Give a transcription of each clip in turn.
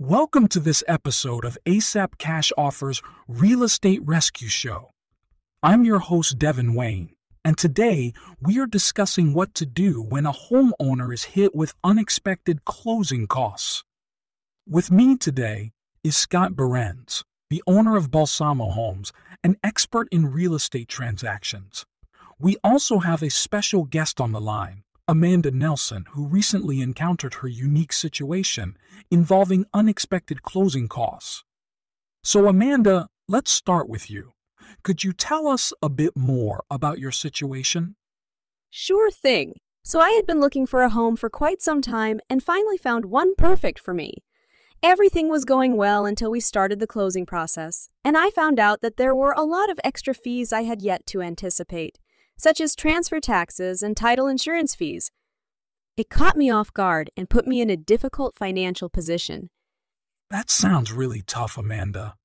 Welcome to this episode of ASAP Cash Offers Real Estate Rescue Show. I'm your host, Devon Wayne, and today we are discussing what to do when a homeowner is hit with unexpected closing costs. With me today is Scott Berens, the owner of Balsamo Homes, an expert in real estate transactions. We also have a special guest on the line, Amanda Nelson, who recently encountered her unique situation involving unexpected closing costs. So, Amanda, let's start with you. Could you tell us a bit more about your situation? Sure thing. So, I had been looking for a home for quite some time and finally found one perfect for me. Everything was going well until we started the closing process, and I found out that there were a lot of extra fees I had yet to anticipate such as transfer taxes and title insurance fees. It caught me off guard and put me in a difficult financial position. That sounds really tough, Amanda.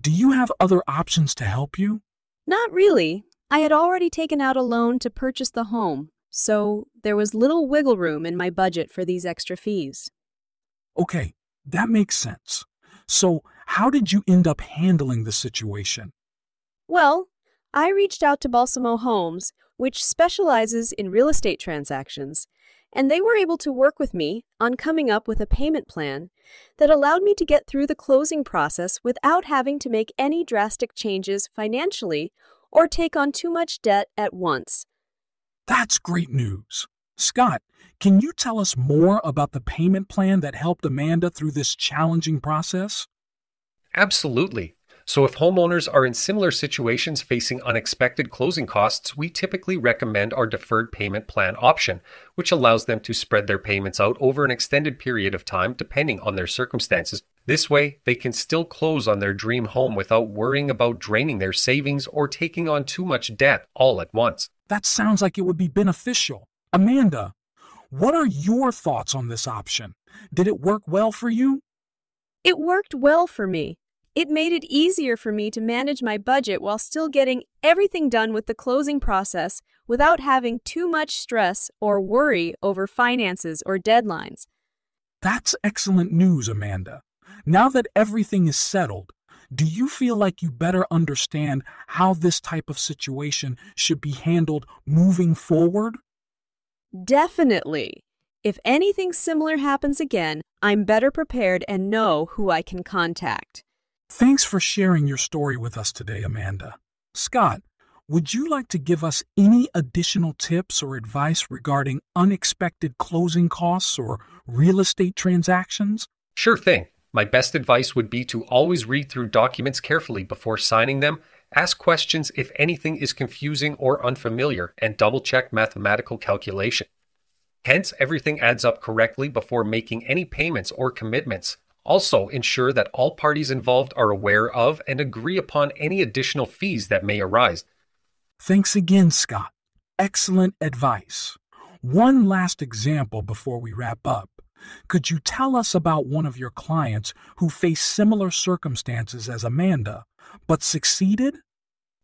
Do you have other options to help you? Not really. I had already taken out a loan to purchase the home, so there was little wiggle room in my budget for these extra fees. Okay, that makes sense. So, how did you end up handling the situation? Well, I reached out to Balsamo Homes, which specializes in real estate transactions, and they were able to work with me on coming up with a payment plan that allowed me to get through the closing process without having to make any drastic changes financially or take on too much debt at once. That's great news. Scott, can you tell us more about the payment plan that helped Amanda through this challenging process? Absolutely. So, if homeowners are in similar situations facing unexpected closing costs, we typically recommend our deferred payment plan option, which allows them to spread their payments out over an extended period of time depending on their circumstances. This way, they can still close on their dream home without worrying about draining their savings or taking on too much debt all at once. That sounds like it would be beneficial. Amanda, what are your thoughts on this option? Did it work well for you? It worked well for me. It made it easier for me to manage my budget while still getting everything done with the closing process without having too much stress or worry over finances or deadlines. That's excellent news, Amanda. Now that everything is settled, do you feel like you better understand how this type of situation should be handled moving forward? Definitely. If anything similar happens again, I'm better prepared and know who I can contact. Thanks for sharing your story with us today, Amanda. Scott, would you like to give us any additional tips or advice regarding unexpected closing costs or real estate transactions? Sure thing. My best advice would be to always read through documents carefully before signing them, ask questions if anything is confusing or unfamiliar, and double check mathematical calculation. Hence, everything adds up correctly before making any payments or commitments. Also, ensure that all parties involved are aware of and agree upon any additional fees that may arise. Thanks again, Scott. Excellent advice. One last example before we wrap up. Could you tell us about one of your clients who faced similar circumstances as Amanda, but succeeded?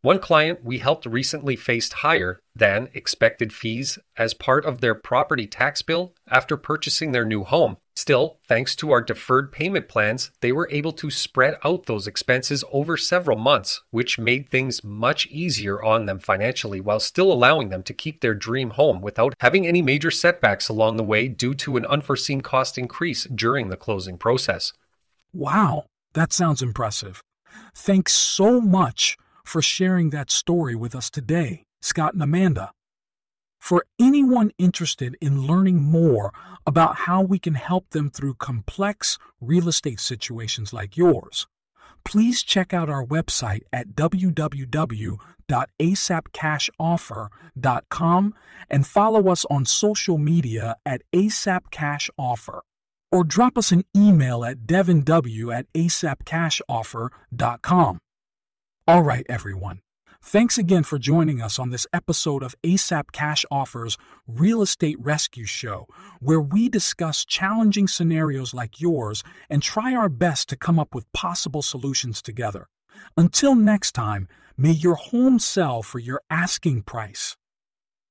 One client we helped recently faced higher than expected fees as part of their property tax bill after purchasing their new home. Still, thanks to our deferred payment plans, they were able to spread out those expenses over several months, which made things much easier on them financially while still allowing them to keep their dream home without having any major setbacks along the way due to an unforeseen cost increase during the closing process. Wow, that sounds impressive. Thanks so much for sharing that story with us today, Scott and Amanda. For anyone interested in learning more about how we can help them through complex real estate situations like yours, please check out our website at www.asapcashoffer.com and follow us on social media at asapcashoffer or drop us an email at devinw at asapcashoffer.com. All right, everyone. Thanks again for joining us on this episode of ASAP Cash Offers Real Estate Rescue Show, where we discuss challenging scenarios like yours and try our best to come up with possible solutions together. Until next time, may your home sell for your asking price.